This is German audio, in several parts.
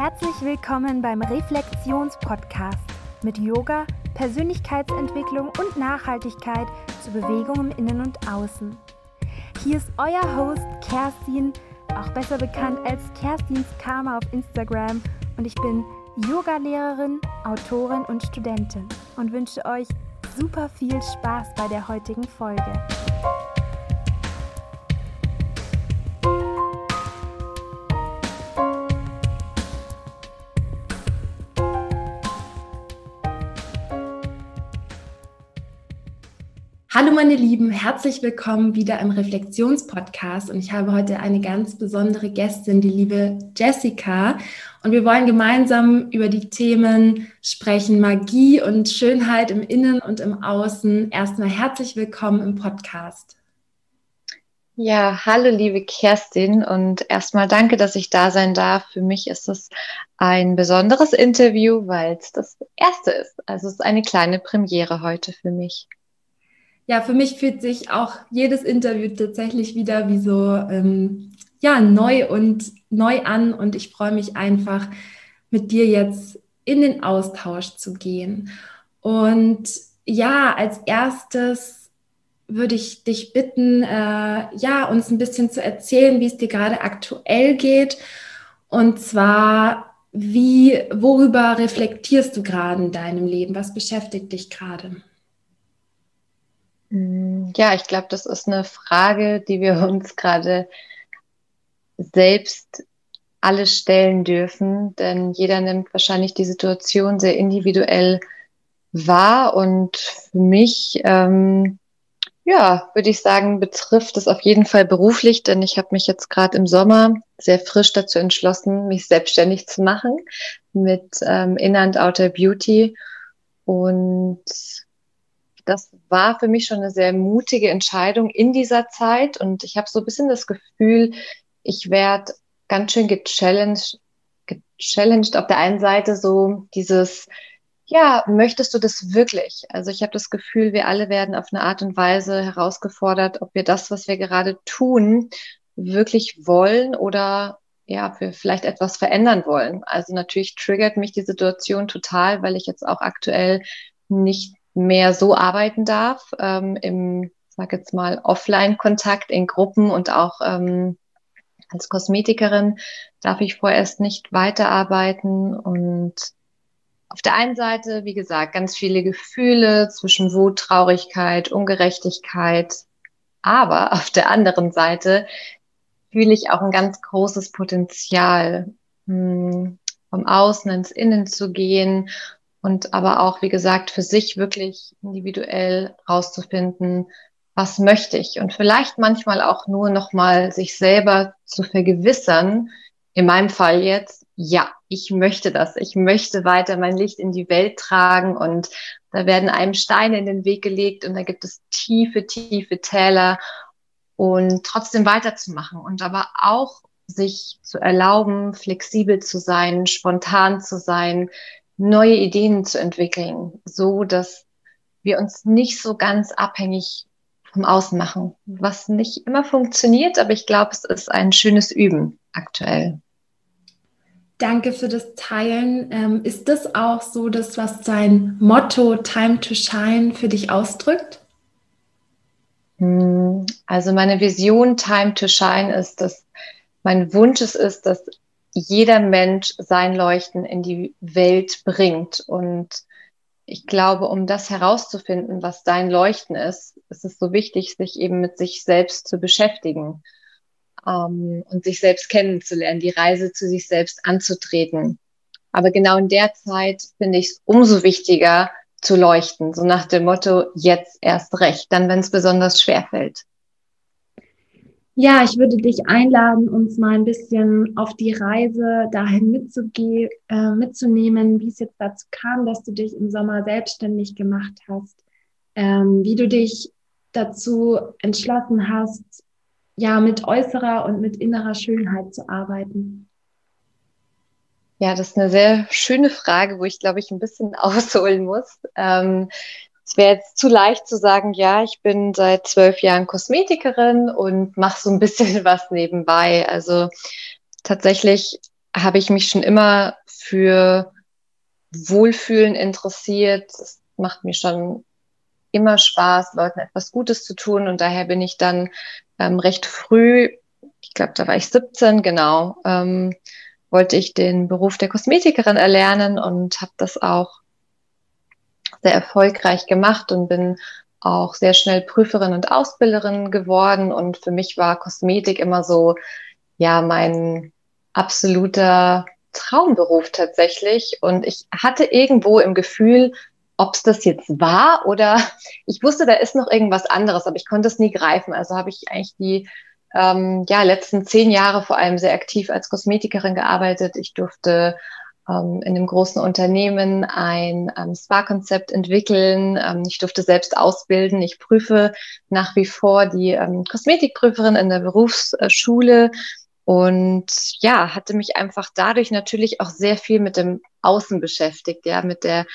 Herzlich willkommen beim Reflexionspodcast mit Yoga, Persönlichkeitsentwicklung und Nachhaltigkeit Bewegung im Innen und Außen. Hier ist euer Host Kerstin, auch besser bekannt als Kerstins Karma auf Instagram und ich bin Yogalehrerin, Autorin und Studentin und wünsche euch super viel Spaß bei der heutigen Folge. Hallo meine Lieben, herzlich willkommen wieder im Reflexionspodcast und ich habe heute eine ganz besondere Gästin, die liebe Jessica und wir wollen gemeinsam über die Themen sprechen, Magie und Schönheit im Innen und im Außen. Erstmal herzlich willkommen im Podcast. Ja, hallo liebe Kerstin und erstmal danke, dass ich da sein darf. Für mich ist es ein besonderes Interview, weil es das erste ist. Also es ist eine kleine Premiere heute für mich ja, für mich fühlt sich auch jedes Interview tatsächlich wieder wie so, ähm, ja, neu und neu an und ich freue mich einfach, mit dir jetzt in den Austausch zu gehen. Und ja, als erstes würde ich dich bitten, äh, ja, uns ein bisschen zu erzählen, wie es dir gerade aktuell geht. Und zwar, wie, worüber reflektierst du gerade in deinem Leben? Was beschäftigt dich gerade? Mm, ja, ich glaube, das ist eine Frage, die wir uns gerade selbst alle stellen dürfen, denn jeder nimmt wahrscheinlich die Situation sehr individuell wahr. Und für mich, ähm, ja, würde ich sagen, betrifft es auf jeden Fall beruflich, denn ich habe mich jetzt gerade im Sommer sehr frisch dazu entschlossen, mich selbstständig zu machen mit ähm, Inner and Outer Beauty. Und das war für mich schon eine sehr mutige Entscheidung in dieser Zeit und ich habe so ein bisschen das Gefühl, ich werde ganz schön gechallenged, gechallenged auf der einen Seite so dieses, ja, möchtest du das wirklich? Also ich habe das Gefühl, wir alle werden auf eine Art und Weise herausgefordert, ob wir das, was wir gerade tun, wirklich wollen oder ja, wir vielleicht etwas verändern wollen. Also natürlich triggert mich die Situation total, weil ich jetzt auch aktuell nicht mehr so arbeiten darf, ähm, im, sag jetzt mal, Offline-Kontakt in Gruppen und auch ähm, als Kosmetikerin darf ich vorerst nicht weiterarbeiten. Und auf der einen Seite, wie gesagt, ganz viele Gefühle zwischen Wut, Traurigkeit, Ungerechtigkeit, aber auf der anderen Seite fühle ich auch ein ganz großes Potenzial, hm, vom Außen ins Innen zu gehen und aber auch, wie gesagt, für sich wirklich individuell rauszufinden, was möchte ich? Und vielleicht manchmal auch nur nochmal sich selber zu vergewissern, in meinem Fall jetzt, ja, ich möchte das, ich möchte weiter mein Licht in die Welt tragen und da werden einem Steine in den Weg gelegt und da gibt es tiefe, tiefe Täler und trotzdem weiterzumachen und aber auch sich zu erlauben, flexibel zu sein, spontan zu sein, neue Ideen zu entwickeln, so dass wir uns nicht so ganz abhängig vom Außen machen, was nicht immer funktioniert, aber ich glaube, es ist ein schönes Üben aktuell. Danke für das Teilen. Ähm, ist das auch so das, was dein Motto Time to Shine für dich ausdrückt? Hm, also meine Vision Time to Shine ist, dass mein Wunsch ist, dass jeder Mensch sein Leuchten in die Welt bringt. Und ich glaube, um das herauszufinden, was dein Leuchten ist, ist es so wichtig, sich eben mit sich selbst zu beschäftigen ähm, und sich selbst kennenzulernen, die Reise zu sich selbst anzutreten. Aber genau in der Zeit finde ich es umso wichtiger zu leuchten, so nach dem Motto, jetzt erst recht, dann wenn es besonders schwer fällt. Ja, ich würde dich einladen, uns mal ein bisschen auf die Reise dahin äh, mitzunehmen, wie es jetzt dazu kam, dass du dich im Sommer selbstständig gemacht hast, ähm, wie du dich dazu entschlossen hast, ja, mit äußerer und mit innerer Schönheit zu arbeiten. Ja, das ist eine sehr schöne Frage, wo ich, glaube ich, ein bisschen ausholen muss. Ähm, es wäre jetzt zu leicht zu sagen, ja, ich bin seit zwölf Jahren Kosmetikerin und mache so ein bisschen was nebenbei. Also tatsächlich habe ich mich schon immer für Wohlfühlen interessiert. Es macht mir schon immer Spaß, Leuten etwas Gutes zu tun. Und daher bin ich dann ähm, recht früh, ich glaube, da war ich 17, genau, ähm, wollte ich den Beruf der Kosmetikerin erlernen und habe das auch sehr erfolgreich gemacht und bin auch sehr schnell Prüferin und Ausbilderin geworden. Und für mich war Kosmetik immer so, ja, mein absoluter Traumberuf tatsächlich. Und ich hatte irgendwo im Gefühl, ob es das jetzt war oder ich wusste, da ist noch irgendwas anderes, aber ich konnte es nie greifen. Also habe ich eigentlich die ähm, ja, letzten zehn Jahre vor allem sehr aktiv als Kosmetikerin gearbeitet. Ich durfte in einem großen Unternehmen ein ähm, Spa-Konzept entwickeln. Ähm, ich durfte selbst ausbilden. Ich prüfe nach wie vor die ähm, Kosmetikprüferin in der Berufsschule und ja, hatte mich einfach dadurch natürlich auch sehr viel mit dem Außen beschäftigt, ja, mit der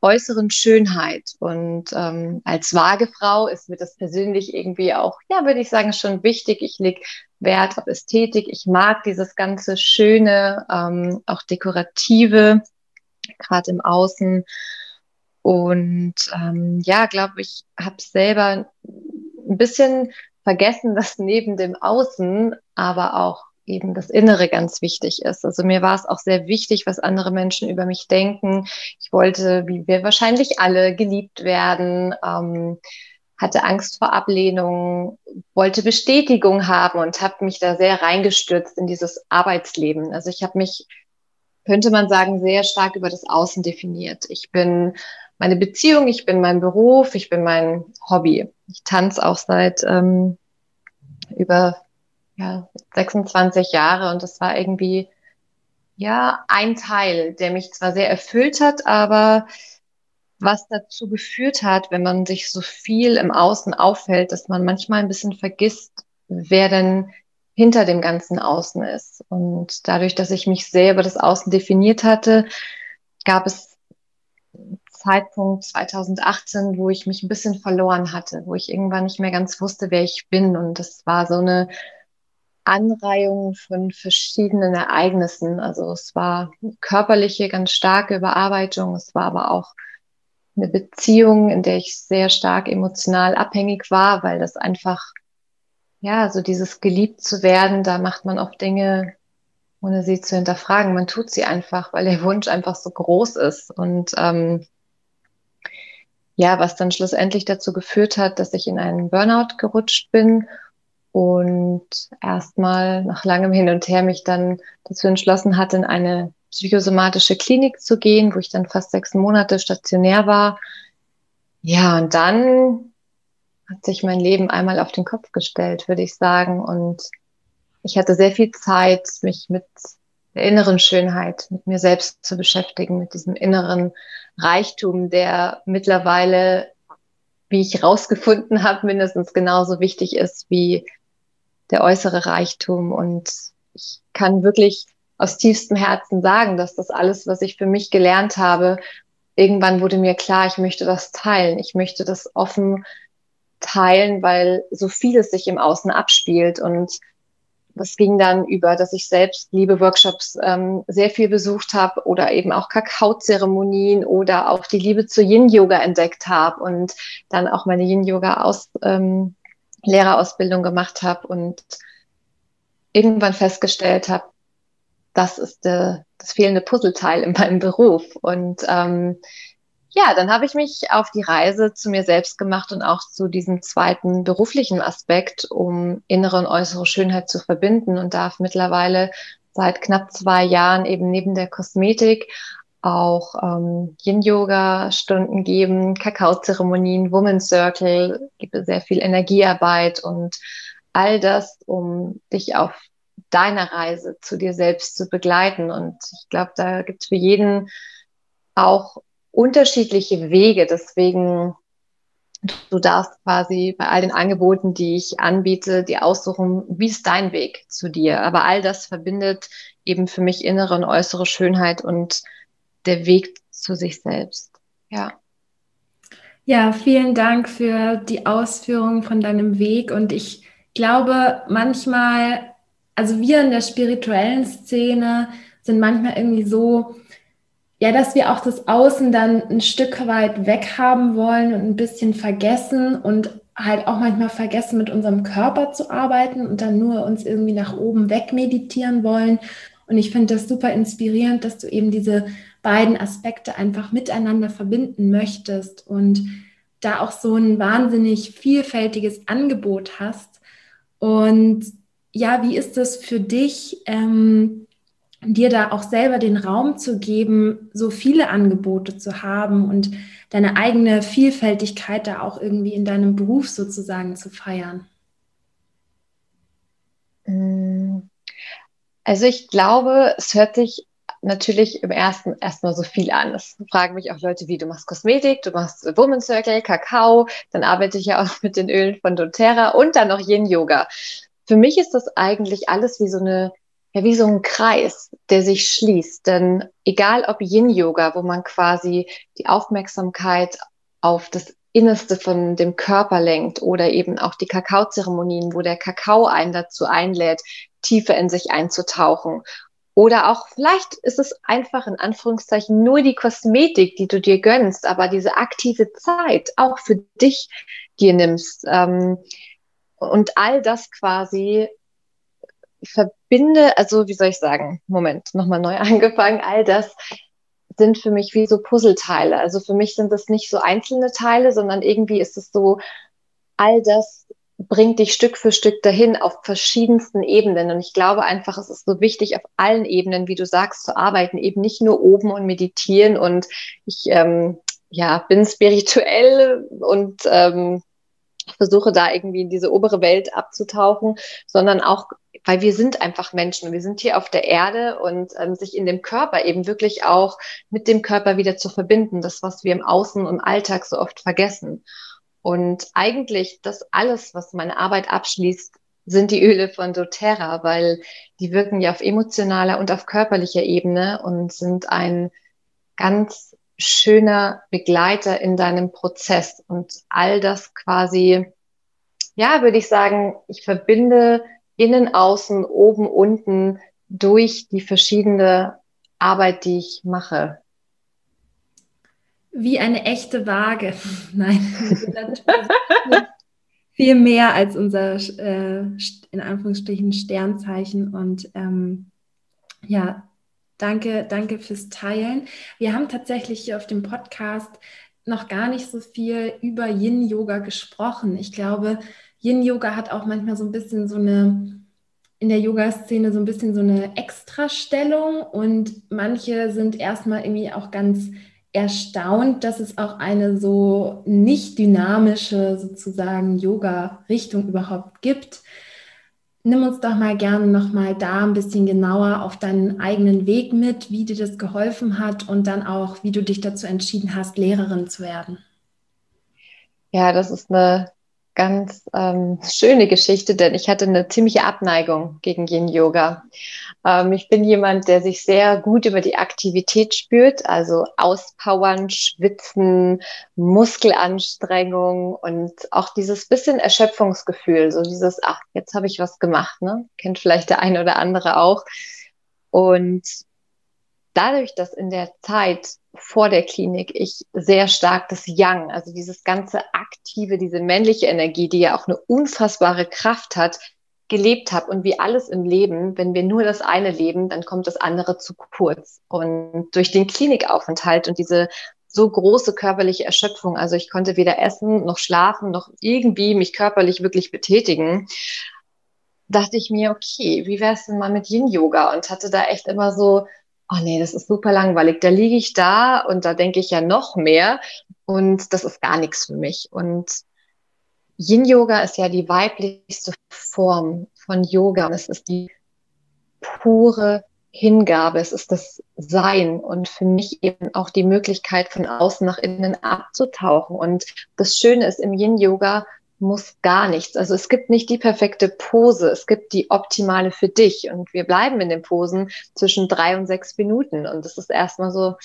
äußeren Schönheit. Und ähm, als Frau ist mir das persönlich irgendwie auch, ja, würde ich sagen, schon wichtig. Ich lege Wert auf Ästhetik. Ich mag dieses ganze Schöne, ähm, auch Dekorative, gerade im Außen. Und ähm, ja, glaube ich, habe selber ein bisschen vergessen, dass neben dem Außen aber auch eben das Innere ganz wichtig ist. Also mir war es auch sehr wichtig, was andere Menschen über mich denken. Ich wollte, wie wir wahrscheinlich alle, geliebt werden, ähm, hatte Angst vor Ablehnung, wollte Bestätigung haben und habe mich da sehr reingestürzt in dieses Arbeitsleben. Also ich habe mich, könnte man sagen, sehr stark über das Außen definiert. Ich bin meine Beziehung, ich bin mein Beruf, ich bin mein Hobby. Ich tanze auch seit ähm, über ja, 26 Jahre und das war irgendwie ja ein Teil, der mich zwar sehr erfüllt hat, aber was dazu geführt hat, wenn man sich so viel im Außen auffällt, dass man manchmal ein bisschen vergisst, wer denn hinter dem ganzen Außen ist. Und dadurch, dass ich mich sehr über das Außen definiert hatte, gab es Zeitpunkt 2018, wo ich mich ein bisschen verloren hatte, wo ich irgendwann nicht mehr ganz wusste, wer ich bin. Und das war so eine Anreihung von verschiedenen Ereignissen. Also es war körperliche, ganz starke Überarbeitung. Es war aber auch eine Beziehung, in der ich sehr stark emotional abhängig war, weil das einfach, ja, so dieses geliebt zu werden, da macht man oft Dinge, ohne sie zu hinterfragen. Man tut sie einfach, weil der Wunsch einfach so groß ist. Und ähm, ja, was dann schlussendlich dazu geführt hat, dass ich in einen Burnout gerutscht bin und erstmal nach langem Hin und Her mich dann dazu entschlossen hatte, in eine psychosomatische Klinik zu gehen, wo ich dann fast sechs Monate stationär war. Ja, und dann hat sich mein Leben einmal auf den Kopf gestellt, würde ich sagen. Und ich hatte sehr viel Zeit, mich mit der inneren Schönheit, mit mir selbst zu beschäftigen, mit diesem inneren Reichtum, der mittlerweile, wie ich rausgefunden habe, mindestens genauso wichtig ist wie der äußere Reichtum. Und ich kann wirklich aus tiefstem Herzen sagen, dass das alles, was ich für mich gelernt habe, irgendwann wurde mir klar, ich möchte das teilen. Ich möchte das offen teilen, weil so vieles sich im Außen abspielt. Und das ging dann über, dass ich selbst Liebe-Workshops ähm, sehr viel besucht habe oder eben auch Kakaozeremonien oder auch die Liebe zu Yin-Yoga entdeckt habe und dann auch meine Yin-Yoga aus, ähm, gemacht habe und irgendwann festgestellt habe, das ist der, das fehlende Puzzleteil in meinem Beruf. Und ähm, ja, dann habe ich mich auf die Reise zu mir selbst gemacht und auch zu diesem zweiten beruflichen Aspekt, um innere und äußere Schönheit zu verbinden und darf mittlerweile seit knapp zwei Jahren eben neben der Kosmetik auch ähm, Yin-Yoga-Stunden geben, Kakaozeremonien, Woman Circle, gebe sehr viel Energiearbeit und all das, um dich auf deiner Reise zu dir selbst zu begleiten. Und ich glaube, da gibt es für jeden auch unterschiedliche Wege. Deswegen, du darfst quasi bei all den Angeboten, die ich anbiete, die aussuchen, wie ist dein Weg zu dir. Aber all das verbindet eben für mich innere und äußere Schönheit und der Weg zu sich selbst. Ja. Ja, vielen Dank für die Ausführung von deinem Weg. Und ich glaube, manchmal also wir in der spirituellen Szene sind manchmal irgendwie so, ja, dass wir auch das Außen dann ein Stück weit weghaben wollen und ein bisschen vergessen und halt auch manchmal vergessen, mit unserem Körper zu arbeiten und dann nur uns irgendwie nach oben weg meditieren wollen. Und ich finde das super inspirierend, dass du eben diese beiden Aspekte einfach miteinander verbinden möchtest und da auch so ein wahnsinnig vielfältiges Angebot hast. Und ja, wie ist das für dich, ähm, dir da auch selber den Raum zu geben, so viele Angebote zu haben und deine eigene Vielfältigkeit da auch irgendwie in deinem Beruf sozusagen zu feiern? Mm. Also ich glaube, es hört sich natürlich im ersten erstmal so viel an. Das fragen mich auch Leute wie, du machst Kosmetik, du machst Woman Circle, Kakao, dann arbeite ich ja auch mit den Ölen von doTERRA und dann noch Yin Yoga. Für mich ist das eigentlich alles wie so eine ja, wie so ein Kreis, der sich schließt. Denn egal ob Yin-Yoga, wo man quasi die Aufmerksamkeit auf das Innerste von dem Körper lenkt oder eben auch die Kakaozeremonien, wo der Kakao einen dazu einlädt, tiefer in sich einzutauchen. Oder auch vielleicht ist es einfach in Anführungszeichen nur die Kosmetik, die du dir gönnst, aber diese aktive Zeit auch für dich dir nimmst. Ähm, und all das quasi verbinde, also wie soll ich sagen, Moment, nochmal neu angefangen, all das sind für mich wie so Puzzleteile. Also für mich sind das nicht so einzelne Teile, sondern irgendwie ist es so, all das bringt dich Stück für Stück dahin auf verschiedensten Ebenen. Und ich glaube einfach, es ist so wichtig, auf allen Ebenen, wie du sagst, zu arbeiten, eben nicht nur oben und meditieren und ich ähm, ja, bin spirituell und ähm, versuche da irgendwie in diese obere Welt abzutauchen, sondern auch weil wir sind einfach Menschen. Wir sind hier auf der Erde und ähm, sich in dem Körper eben wirklich auch mit dem Körper wieder zu verbinden, das, was wir im Außen und Alltag so oft vergessen. Und eigentlich das alles, was meine Arbeit abschließt, sind die Öle von doTERRA, weil die wirken ja auf emotionaler und auf körperlicher Ebene und sind ein ganz schöner Begleiter in deinem Prozess. Und all das quasi, ja, würde ich sagen, ich verbinde innen, außen, oben, unten durch die verschiedene Arbeit, die ich mache. Wie eine echte Waage. Nein, viel mehr als unser äh, in Anführungsstrichen Sternzeichen. Und ähm, ja, danke, danke fürs Teilen. Wir haben tatsächlich hier auf dem Podcast noch gar nicht so viel über Yin-Yoga gesprochen. Ich glaube, Yin-Yoga hat auch manchmal so ein bisschen so eine, in der Yoga-Szene so ein bisschen so eine Extrastellung und manche sind erstmal irgendwie auch ganz erstaunt, dass es auch eine so nicht dynamische sozusagen Yoga-Richtung überhaupt gibt. Nimm uns doch mal gerne nochmal da ein bisschen genauer auf deinen eigenen Weg mit, wie dir das geholfen hat und dann auch, wie du dich dazu entschieden hast, Lehrerin zu werden. Ja, das ist eine ganz ähm, schöne Geschichte, denn ich hatte eine ziemliche Abneigung gegen Yin Yoga. Ähm, ich bin jemand, der sich sehr gut über die Aktivität spürt, also auspowern, schwitzen, Muskelanstrengung und auch dieses bisschen Erschöpfungsgefühl, so dieses, ach, jetzt habe ich was gemacht, ne? Kennt vielleicht der eine oder andere auch. Und dadurch, dass in der Zeit vor der Klinik ich sehr stark das Yang, also dieses ganze aktive, diese männliche Energie, die ja auch eine unfassbare Kraft hat, gelebt habe. Und wie alles im Leben, wenn wir nur das eine leben, dann kommt das andere zu kurz. Und durch den Klinikaufenthalt und diese so große körperliche Erschöpfung, also ich konnte weder essen noch schlafen noch irgendwie mich körperlich wirklich betätigen, dachte ich mir, okay, wie wäre es denn mal mit Yin-Yoga? Und hatte da echt immer so oh nee, das ist super langweilig. Da liege ich da und da denke ich ja noch mehr und das ist gar nichts für mich. Und Yin Yoga ist ja die weiblichste Form von Yoga es ist die pure Hingabe, es ist das Sein und für mich eben auch die Möglichkeit von außen nach innen abzutauchen. Und das Schöne ist im Yin Yoga, muss gar nichts. Also es gibt nicht die perfekte Pose, es gibt die optimale für dich. Und wir bleiben in den Posen zwischen drei und sechs Minuten. Und das ist erstmal so,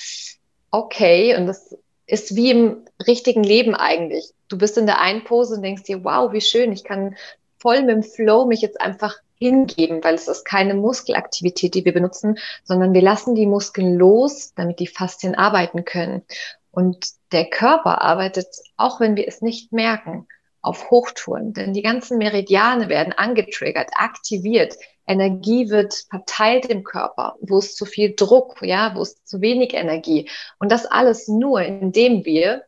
okay. Und das ist wie im richtigen Leben eigentlich. Du bist in der einen Pose und denkst dir, wow, wie schön, ich kann voll mit dem Flow mich jetzt einfach hingeben, weil es ist keine Muskelaktivität, die wir benutzen, sondern wir lassen die Muskeln los, damit die Faszien arbeiten können. Und der Körper arbeitet, auch wenn wir es nicht merken, auf Hochtouren, denn die ganzen Meridiane werden angetriggert, aktiviert. Energie wird verteilt im Körper, wo es zu viel Druck, ja, wo es zu wenig Energie. Und das alles nur, indem wir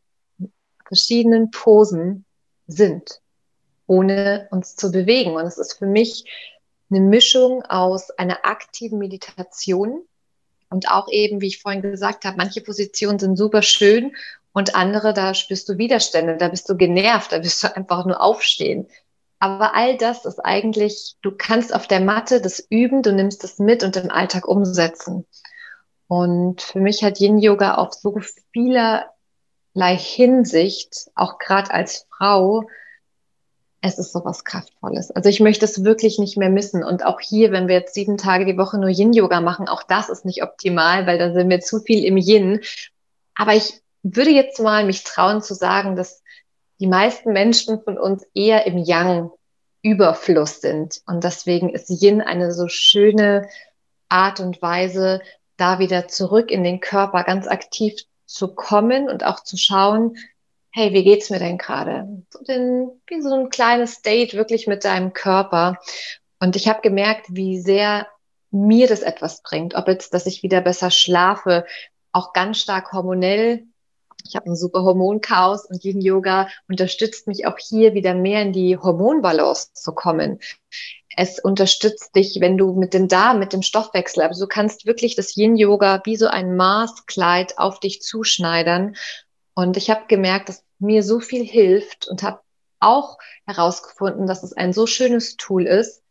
verschiedenen Posen sind, ohne uns zu bewegen. Und es ist für mich eine Mischung aus einer aktiven Meditation und auch eben, wie ich vorhin gesagt habe, manche Positionen sind super schön und andere, da spürst du Widerstände, da bist du genervt, da bist du einfach nur aufstehen. Aber all das ist eigentlich, du kannst auf der Matte das üben, du nimmst es mit und im Alltag umsetzen. Und für mich hat Yin Yoga auf so vielerlei Hinsicht, auch gerade als Frau, es ist sowas Kraftvolles. Also ich möchte es wirklich nicht mehr missen. Und auch hier, wenn wir jetzt sieben Tage die Woche nur Yin-Yoga machen, auch das ist nicht optimal, weil da sind wir zu viel im Yin. Aber ich würde jetzt mal mich trauen zu sagen, dass die meisten Menschen von uns eher im Yang Überfluss sind. Und deswegen ist Yin eine so schöne Art und Weise, da wieder zurück in den Körper ganz aktiv zu kommen und auch zu schauen, hey, wie geht's mir denn gerade? So den, wie so ein kleines Date wirklich mit deinem Körper. Und ich habe gemerkt, wie sehr mir das etwas bringt. Ob jetzt, dass ich wieder besser schlafe, auch ganz stark hormonell. Ich habe ein super Hormonchaos und Yin Yoga unterstützt mich auch hier wieder mehr in die Hormonbalance zu kommen. Es unterstützt dich, wenn du mit dem Darm, mit dem Stoffwechsel, also du kannst wirklich das Yin Yoga wie so ein Maßkleid auf dich zuschneidern und ich habe gemerkt, dass mir so viel hilft und habe auch herausgefunden, dass es ein so schönes Tool ist,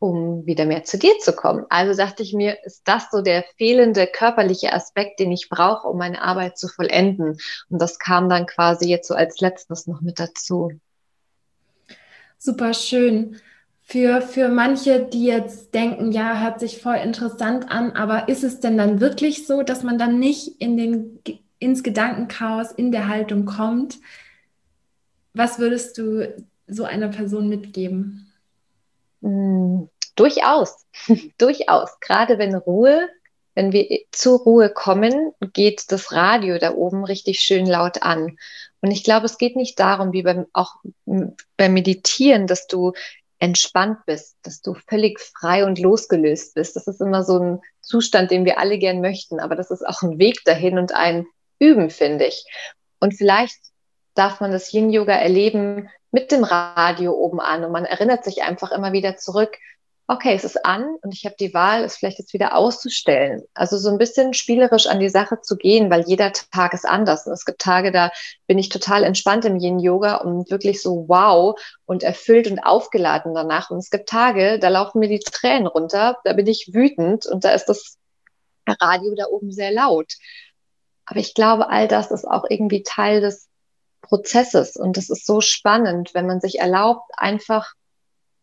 um wieder mehr zu dir zu kommen. Also dachte ich mir, ist das so der fehlende körperliche Aspekt, den ich brauche, um meine Arbeit zu vollenden. Und das kam dann quasi jetzt so als letztes noch mit dazu. Super schön. Für, für manche, die jetzt denken, ja, hört sich voll interessant an, aber ist es denn dann wirklich so, dass man dann nicht in den ins Gedankenchaos in der Haltung kommt. Was würdest du so einer Person mitgeben? Mm, durchaus, durchaus. Gerade wenn Ruhe, wenn wir zur Ruhe kommen, geht das Radio da oben richtig schön laut an. Und ich glaube, es geht nicht darum, wie beim, auch beim Meditieren, dass du entspannt bist, dass du völlig frei und losgelöst bist. Das ist immer so ein Zustand, den wir alle gern möchten, aber das ist auch ein Weg dahin und ein üben, finde ich. Und vielleicht darf man das Yin-Yoga erleben mit dem Radio oben an und man erinnert sich einfach immer wieder zurück, okay, es ist an und ich habe die Wahl, es vielleicht jetzt wieder auszustellen. Also so ein bisschen spielerisch an die Sache zu gehen, weil jeder Tag ist anders. Und es gibt Tage, da bin ich total entspannt im Yin-Yoga und wirklich so wow und erfüllt und aufgeladen danach. Und es gibt Tage, da laufen mir die Tränen runter, da bin ich wütend und da ist das Radio da oben sehr laut. Aber ich glaube, all das ist auch irgendwie Teil des Prozesses. Und es ist so spannend, wenn man sich erlaubt, einfach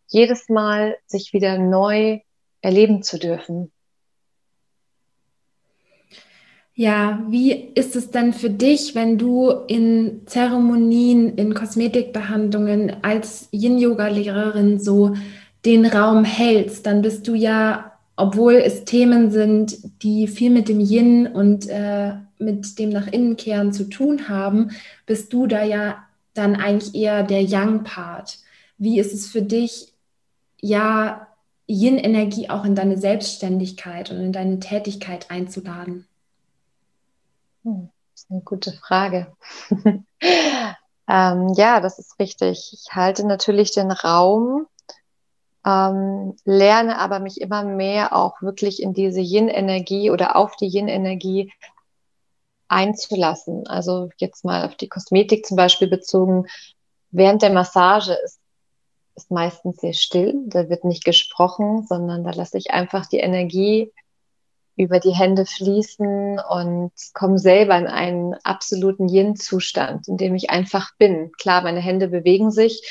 jedes Mal sich wieder neu erleben zu dürfen. Ja, wie ist es denn für dich, wenn du in Zeremonien, in Kosmetikbehandlungen als Yin-Yoga-Lehrerin so den Raum hältst? Dann bist du ja, obwohl es Themen sind, die viel mit dem Yin und äh, mit dem nach innen kehren zu tun haben, bist du da ja dann eigentlich eher der Yang-Part. Wie ist es für dich, ja, Yin-Energie auch in deine Selbstständigkeit und in deine Tätigkeit einzuladen? Hm, das ist eine gute Frage. ähm, ja, das ist richtig. Ich halte natürlich den Raum, ähm, lerne aber mich immer mehr auch wirklich in diese Yin-Energie oder auf die Yin-Energie einzulassen. Also jetzt mal auf die Kosmetik zum Beispiel bezogen. Während der Massage ist, ist meistens sehr still. Da wird nicht gesprochen, sondern da lasse ich einfach die Energie über die Hände fließen und komme selber in einen absoluten Yin-Zustand, in dem ich einfach bin. Klar, meine Hände bewegen sich,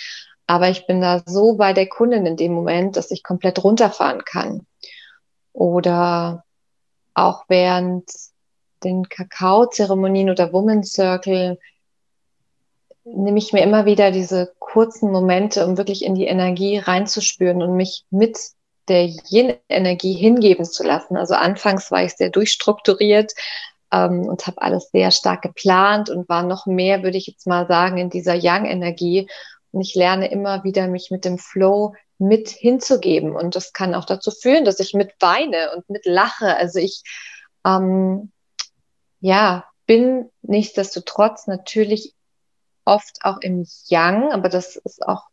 aber ich bin da so bei der Kundin in dem Moment, dass ich komplett runterfahren kann. Oder auch während den Kakao-Zeremonien oder Women's Circle nehme ich mir immer wieder diese kurzen Momente, um wirklich in die Energie reinzuspüren und mich mit der Yin-Energie hingeben zu lassen. Also anfangs war ich sehr durchstrukturiert ähm, und habe alles sehr stark geplant und war noch mehr, würde ich jetzt mal sagen, in dieser Yang-Energie. Und ich lerne immer wieder, mich mit dem Flow mit hinzugeben. Und das kann auch dazu führen, dass ich mit weine und mit lache. Also ich, ähm, ja, bin nichtsdestotrotz natürlich oft auch im Yang, aber das ist auch,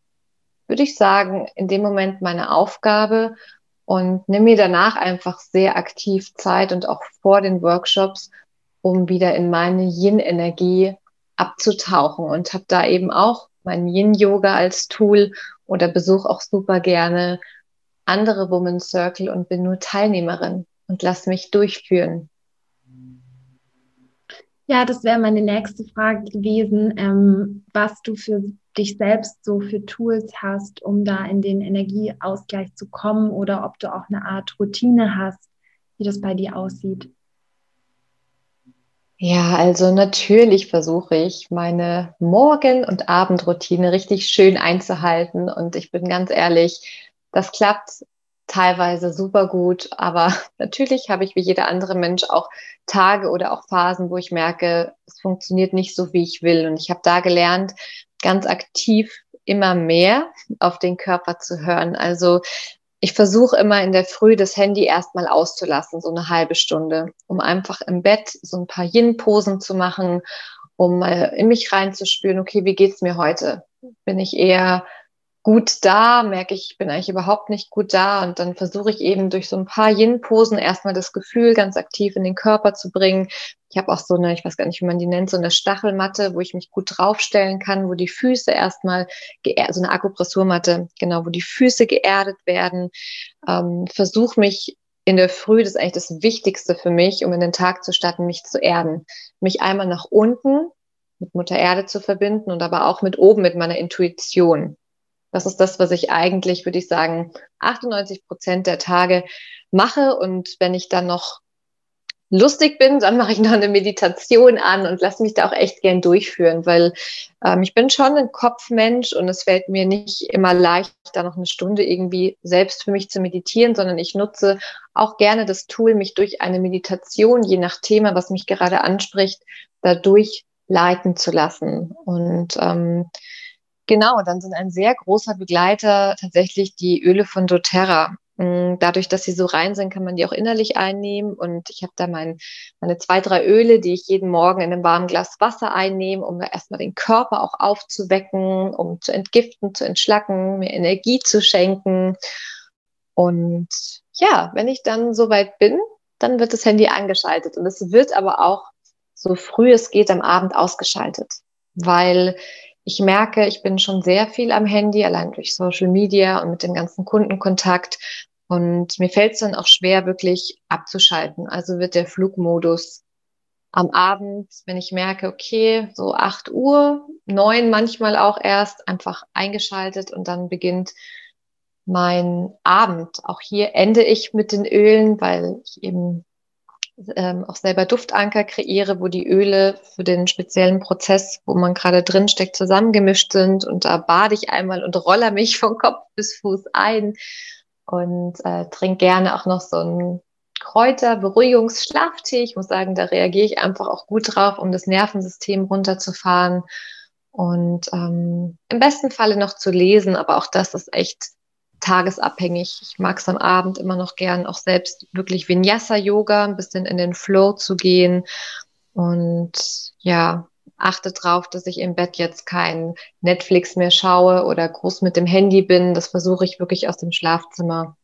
würde ich sagen, in dem Moment meine Aufgabe und nehme mir danach einfach sehr aktiv Zeit und auch vor den Workshops, um wieder in meine Yin-Energie abzutauchen und habe da eben auch mein Yin-Yoga als Tool oder besuche auch super gerne andere Women's Circle und bin nur Teilnehmerin und lass mich durchführen. Ja, das wäre meine nächste Frage gewesen, ähm, was du für dich selbst so für Tools hast, um da in den Energieausgleich zu kommen oder ob du auch eine Art Routine hast, wie das bei dir aussieht. Ja, also natürlich versuche ich meine Morgen- und Abendroutine richtig schön einzuhalten und ich bin ganz ehrlich, das klappt teilweise super gut, aber natürlich habe ich wie jeder andere Mensch auch Tage oder auch Phasen, wo ich merke, es funktioniert nicht so, wie ich will. Und ich habe da gelernt, ganz aktiv immer mehr auf den Körper zu hören. Also ich versuche immer in der Früh das Handy erstmal auszulassen, so eine halbe Stunde, um einfach im Bett so ein paar Yin-Posen zu machen, um mal in mich reinzuspüren, okay, wie geht's mir heute? Bin ich eher gut da, merke ich, ich bin eigentlich überhaupt nicht gut da und dann versuche ich eben durch so ein paar Yin-Posen erstmal das Gefühl ganz aktiv in den Körper zu bringen. Ich habe auch so eine, ich weiß gar nicht, wie man die nennt, so eine Stachelmatte, wo ich mich gut draufstellen kann, wo die Füße erstmal, so eine Akupressurmatte, genau, wo die Füße geerdet werden. Ähm, versuche mich in der Früh, das ist eigentlich das Wichtigste für mich, um in den Tag zu starten, mich zu erden. Mich einmal nach unten mit Mutter Erde zu verbinden und aber auch mit oben mit meiner Intuition. Das ist das, was ich eigentlich, würde ich sagen, 98 Prozent der Tage mache. Und wenn ich dann noch lustig bin, dann mache ich noch eine Meditation an und lasse mich da auch echt gern durchführen, weil ähm, ich bin schon ein Kopfmensch und es fällt mir nicht immer leicht, da noch eine Stunde irgendwie selbst für mich zu meditieren, sondern ich nutze auch gerne das Tool, mich durch eine Meditation, je nach Thema, was mich gerade anspricht, dadurch leiten zu lassen. Und ähm, Genau, dann sind ein sehr großer Begleiter tatsächlich die Öle von doTERRA. Mm, dadurch, dass sie so rein sind, kann man die auch innerlich einnehmen. Und ich habe da mein, meine zwei, drei Öle, die ich jeden Morgen in einem warmen Glas Wasser einnehme, um erstmal den Körper auch aufzuwecken, um zu entgiften, zu entschlacken, mir Energie zu schenken. Und ja, wenn ich dann soweit bin, dann wird das Handy angeschaltet. Und es wird aber auch so früh es geht am Abend ausgeschaltet, weil ich merke, ich bin schon sehr viel am Handy, allein durch Social Media und mit dem ganzen Kundenkontakt. Und mir fällt es dann auch schwer, wirklich abzuschalten. Also wird der Flugmodus am Abend, wenn ich merke, okay, so acht Uhr, neun manchmal auch erst, einfach eingeschaltet und dann beginnt mein Abend. Auch hier ende ich mit den Ölen, weil ich eben ähm, auch selber Duftanker kreiere, wo die Öle für den speziellen Prozess, wo man gerade drin steckt, zusammengemischt sind. Und da bade ich einmal und roller mich von Kopf bis Fuß ein und äh, trinke gerne auch noch so einen Kräuter-Beruhigungsschlaftee. Ich muss sagen, da reagiere ich einfach auch gut drauf, um das Nervensystem runterzufahren. Und ähm, im besten Falle noch zu lesen, aber auch das ist echt tagesabhängig. Ich mag es am Abend immer noch gern, auch selbst wirklich Vinyasa-Yoga, ein bisschen in den Flow zu gehen. Und ja, achte drauf, dass ich im Bett jetzt kein Netflix mehr schaue oder groß mit dem Handy bin. Das versuche ich wirklich aus dem Schlafzimmer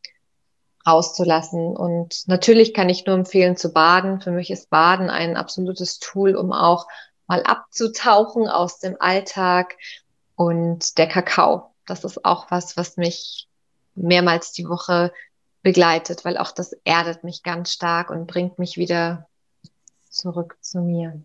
rauszulassen. Und natürlich kann ich nur empfehlen zu baden. Für mich ist Baden ein absolutes Tool, um auch mal abzutauchen aus dem Alltag. Und der Kakao, das ist auch was, was mich mehrmals die Woche begleitet, weil auch das erdet mich ganz stark und bringt mich wieder zurück zu mir.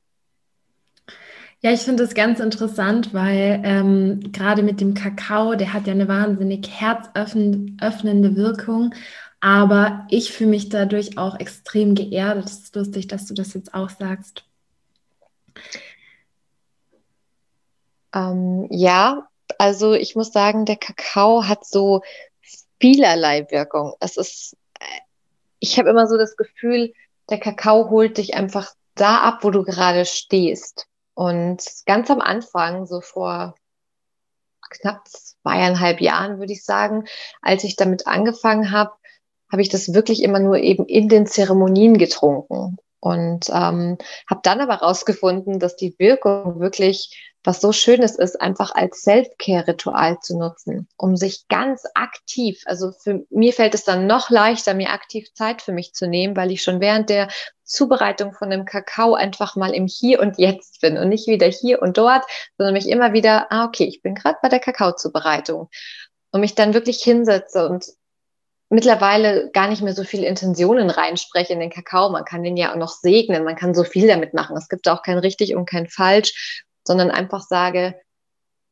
Ja, ich finde das ganz interessant, weil ähm, gerade mit dem Kakao, der hat ja eine wahnsinnig herzöffnende Wirkung, aber ich fühle mich dadurch auch extrem geerdet. Es ist lustig, dass du das jetzt auch sagst. Ähm, ja, also ich muss sagen, der Kakao hat so vielerlei Wirkung. Es ist, ich habe immer so das Gefühl, der Kakao holt dich einfach da ab, wo du gerade stehst. Und ganz am Anfang, so vor knapp zweieinhalb Jahren, würde ich sagen, als ich damit angefangen habe, habe ich das wirklich immer nur eben in den Zeremonien getrunken. Und ähm, habe dann aber rausgefunden, dass die Wirkung wirklich was so Schönes ist, einfach als Self-Care-Ritual zu nutzen, um sich ganz aktiv, also für mir fällt es dann noch leichter, mir aktiv Zeit für mich zu nehmen, weil ich schon während der Zubereitung von dem Kakao einfach mal im Hier und Jetzt bin und nicht wieder hier und dort, sondern mich immer wieder, ah, okay, ich bin gerade bei der Kakaozubereitung und mich dann wirklich hinsetze und mittlerweile gar nicht mehr so viele Intentionen reinspreche in den Kakao. Man kann den ja auch noch segnen, man kann so viel damit machen. Es gibt auch kein richtig und kein falsch sondern einfach sage,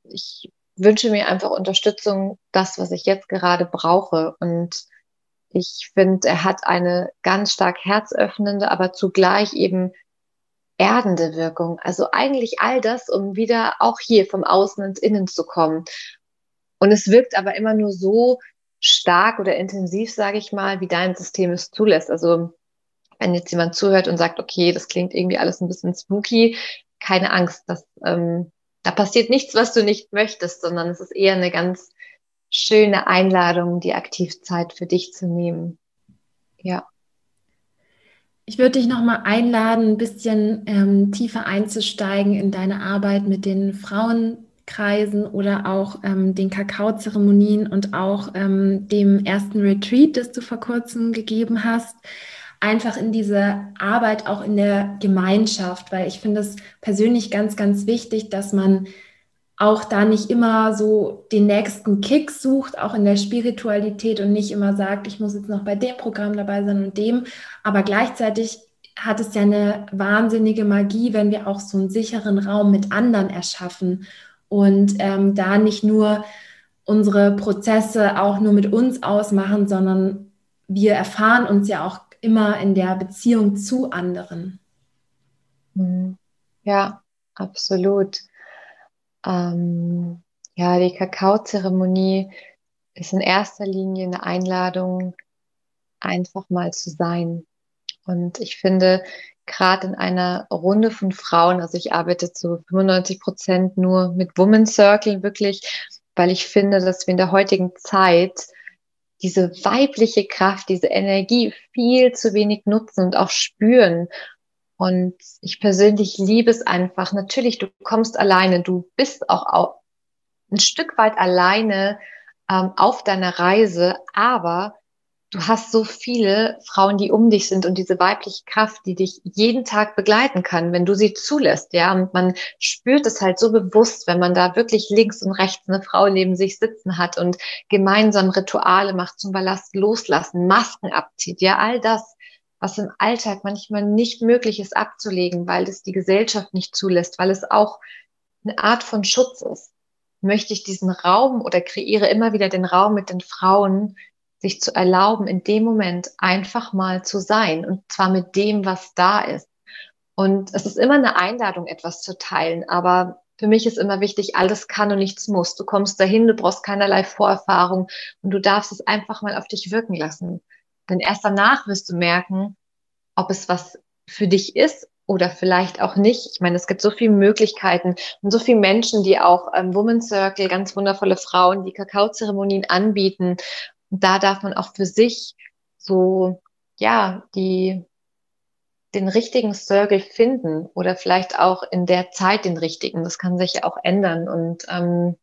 ich wünsche mir einfach Unterstützung, das, was ich jetzt gerade brauche. Und ich finde, er hat eine ganz stark herzöffnende, aber zugleich eben erdende Wirkung. Also eigentlich all das, um wieder auch hier vom Außen ins Innen zu kommen. Und es wirkt aber immer nur so stark oder intensiv, sage ich mal, wie dein System es zulässt. Also wenn jetzt jemand zuhört und sagt, okay, das klingt irgendwie alles ein bisschen spooky, keine Angst, dass ähm, da passiert nichts, was du nicht möchtest, sondern es ist eher eine ganz schöne Einladung, die Aktivzeit für dich zu nehmen. Ja. Ich würde dich nochmal einladen, ein bisschen ähm, tiefer einzusteigen in deine Arbeit mit den Frauenkreisen oder auch ähm, den Kakaozeremonien und auch ähm, dem ersten Retreat, das du vor kurzem gegeben hast einfach in diese Arbeit auch in der Gemeinschaft, weil ich finde es persönlich ganz, ganz wichtig, dass man auch da nicht immer so den nächsten Kick sucht, auch in der Spiritualität und nicht immer sagt, ich muss jetzt noch bei dem Programm dabei sein und dem, aber gleichzeitig hat es ja eine wahnsinnige Magie, wenn wir auch so einen sicheren Raum mit anderen erschaffen und ähm, da nicht nur unsere Prozesse auch nur mit uns ausmachen, sondern wir erfahren uns ja auch immer in der Beziehung zu anderen. Mhm. Ja, absolut. Ähm, ja, die Kakaozeremonie ist in erster Linie eine Einladung, einfach mal zu sein. Und ich finde, gerade in einer Runde von Frauen, also ich arbeite zu 95 Prozent nur mit Woman Circle wirklich, weil ich finde, dass wir in der heutigen Zeit diese weibliche Kraft, diese Energie viel zu wenig nutzen und auch spüren. Und ich persönlich liebe es einfach. Natürlich, du kommst alleine, du bist auch ein Stück weit alleine ähm, auf deiner Reise, aber du hast so viele Frauen, die um dich sind und diese weibliche Kraft, die dich jeden Tag begleiten kann, wenn du sie zulässt, ja. Und man spürt es halt so bewusst, wenn man da wirklich links und rechts eine Frau neben sich sitzen hat und gemeinsam Rituale macht zum Ballast loslassen, Masken abzieht, ja, all das, was im Alltag manchmal nicht möglich ist abzulegen, weil es die Gesellschaft nicht zulässt, weil es auch eine Art von Schutz ist. Möchte ich diesen Raum oder kreiere immer wieder den Raum mit den Frauen, sich zu erlauben, in dem Moment einfach mal zu sein und zwar mit dem, was da ist. Und es ist immer eine Einladung, etwas zu teilen, aber für mich ist immer wichtig, alles kann und nichts muss. Du kommst dahin, du brauchst keinerlei Vorerfahrung und du darfst es einfach mal auf dich wirken lassen. Denn erst danach wirst du merken, ob es was für dich ist oder vielleicht auch nicht. Ich meine, es gibt so viele Möglichkeiten und so viele Menschen, die auch ähm, Woman Circle, ganz wundervolle Frauen, die Kakaozeremonien anbieten da darf man auch für sich so, ja, die, den richtigen Circle finden oder vielleicht auch in der Zeit den richtigen. Das kann sich ja auch ändern. Und ähm,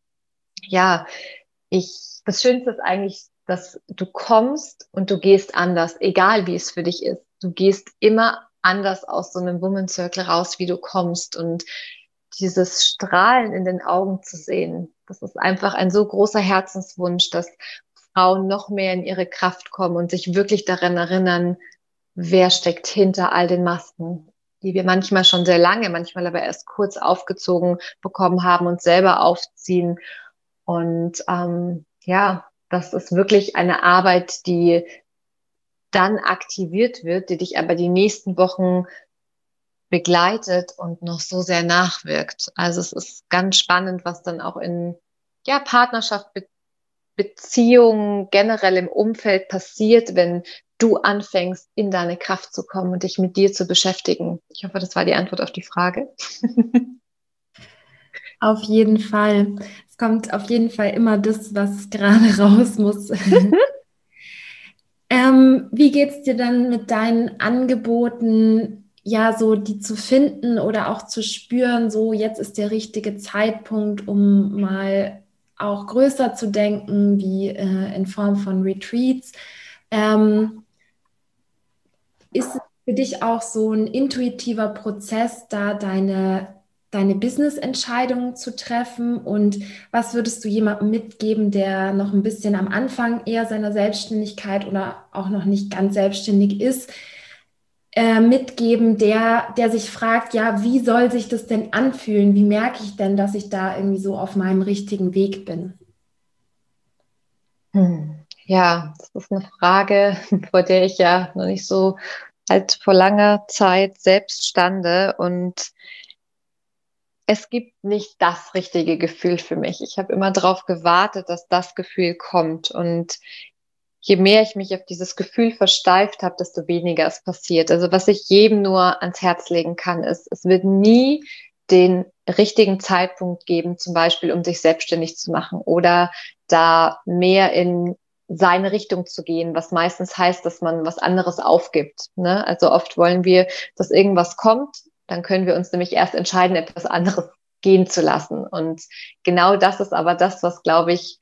ja, ich, das Schönste ist eigentlich, dass du kommst und du gehst anders, egal wie es für dich ist. Du gehst immer anders aus so einem Woman Circle raus, wie du kommst. Und dieses Strahlen in den Augen zu sehen, das ist einfach ein so großer Herzenswunsch, dass Frauen noch mehr in ihre Kraft kommen und sich wirklich daran erinnern, wer steckt hinter all den Masken, die wir manchmal schon sehr lange, manchmal aber erst kurz aufgezogen bekommen haben und selber aufziehen. Und ähm, ja, das ist wirklich eine Arbeit, die dann aktiviert wird, die dich aber die nächsten Wochen begleitet und noch so sehr nachwirkt. Also es ist ganz spannend, was dann auch in ja, Partnerschaft Beziehungen generell im Umfeld passiert, wenn du anfängst, in deine Kraft zu kommen und dich mit dir zu beschäftigen? Ich hoffe, das war die Antwort auf die Frage. Auf jeden Fall. Es kommt auf jeden Fall immer das, was gerade raus muss. ähm, wie geht es dir dann mit deinen Angeboten, ja, so die zu finden oder auch zu spüren, so jetzt ist der richtige Zeitpunkt, um mal auch größer zu denken, wie äh, in Form von Retreats. Ähm, ist es für dich auch so ein intuitiver Prozess, da deine, deine Business-Entscheidungen zu treffen? Und was würdest du jemandem mitgeben, der noch ein bisschen am Anfang eher seiner Selbstständigkeit oder auch noch nicht ganz selbstständig ist? Äh, mitgeben, der, der sich fragt, ja, wie soll sich das denn anfühlen? Wie merke ich denn, dass ich da irgendwie so auf meinem richtigen Weg bin? Hm. Ja, das ist eine Frage, vor der ich ja noch nicht so halt vor langer Zeit selbst stande und es gibt nicht das richtige Gefühl für mich. Ich habe immer darauf gewartet, dass das Gefühl kommt und je mehr ich mich auf dieses Gefühl versteift habe, desto weniger es passiert. Also was ich jedem nur ans Herz legen kann, ist, es wird nie den richtigen Zeitpunkt geben, zum Beispiel um sich selbstständig zu machen oder da mehr in seine Richtung zu gehen, was meistens heißt, dass man was anderes aufgibt. Ne? Also oft wollen wir, dass irgendwas kommt, dann können wir uns nämlich erst entscheiden, etwas anderes gehen zu lassen. Und genau das ist aber das, was, glaube ich,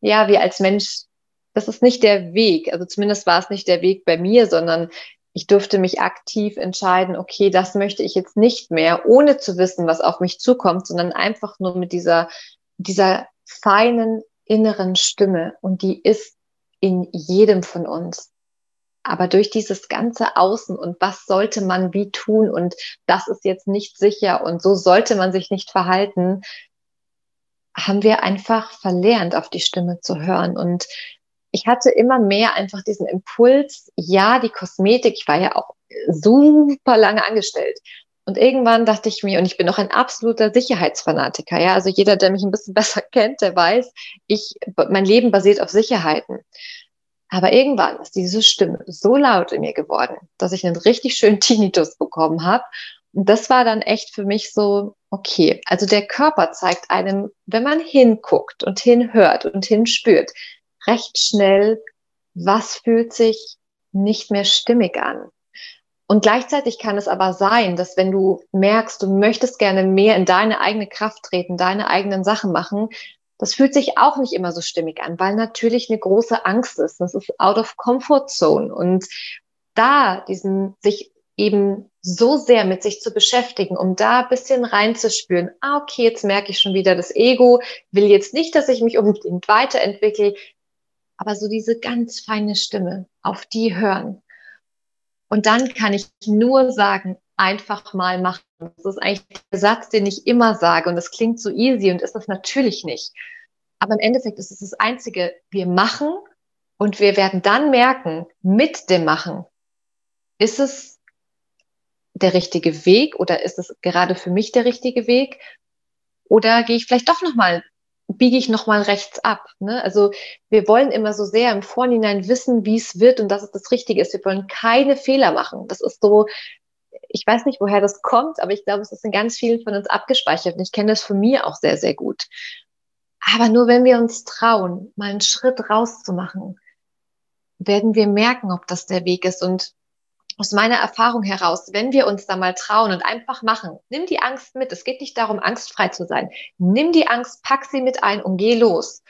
ja, wir als Mensch, das ist nicht der Weg. Also zumindest war es nicht der Weg bei mir, sondern ich durfte mich aktiv entscheiden, okay, das möchte ich jetzt nicht mehr, ohne zu wissen, was auf mich zukommt, sondern einfach nur mit dieser, dieser feinen inneren Stimme. Und die ist in jedem von uns. Aber durch dieses ganze Außen und was sollte man wie tun und das ist jetzt nicht sicher und so sollte man sich nicht verhalten, haben wir einfach verlernt, auf die Stimme zu hören. Und ich hatte immer mehr einfach diesen Impuls, ja, die Kosmetik, ich war ja auch super lange angestellt. Und irgendwann dachte ich mir, und ich bin auch ein absoluter Sicherheitsfanatiker, ja, also jeder, der mich ein bisschen besser kennt, der weiß, ich, mein Leben basiert auf Sicherheiten. Aber irgendwann ist diese Stimme so laut in mir geworden, dass ich einen richtig schönen Tinnitus bekommen habe. Und das war dann echt für mich so, okay, also der Körper zeigt einem, wenn man hinguckt und hinhört und hinspürt, recht schnell, was fühlt sich nicht mehr stimmig an. Und gleichzeitig kann es aber sein, dass wenn du merkst, du möchtest gerne mehr in deine eigene Kraft treten, deine eigenen Sachen machen, das fühlt sich auch nicht immer so stimmig an, weil natürlich eine große Angst ist. Das ist out of comfort zone. Und da diesen, sich eben so sehr mit sich zu beschäftigen, um da ein bisschen reinzuspüren, ah, okay, jetzt merke ich schon wieder das Ego, will jetzt nicht, dass ich mich unbedingt weiterentwickle, aber so diese ganz feine Stimme, auf die hören. Und dann kann ich nur sagen, einfach mal machen. Das ist eigentlich der Satz, den ich immer sage. Und das klingt so easy und ist das natürlich nicht. Aber im Endeffekt ist es das Einzige, wir machen und wir werden dann merken, mit dem Machen, ist es der richtige Weg oder ist es gerade für mich der richtige Weg? Oder gehe ich vielleicht doch nochmal biege ich nochmal rechts ab. Ne? Also wir wollen immer so sehr im Vorhinein wissen, wie es wird und dass es das Richtige ist. Wir wollen keine Fehler machen. Das ist so, ich weiß nicht, woher das kommt, aber ich glaube, es ist in ganz vielen von uns abgespeichert und ich kenne das von mir auch sehr, sehr gut. Aber nur wenn wir uns trauen, mal einen Schritt rauszumachen, werden wir merken, ob das der Weg ist. Und aus meiner Erfahrung heraus, wenn wir uns da mal trauen und einfach machen, nimm die Angst mit. Es geht nicht darum, angstfrei zu sein. Nimm die Angst, pack sie mit ein und geh los.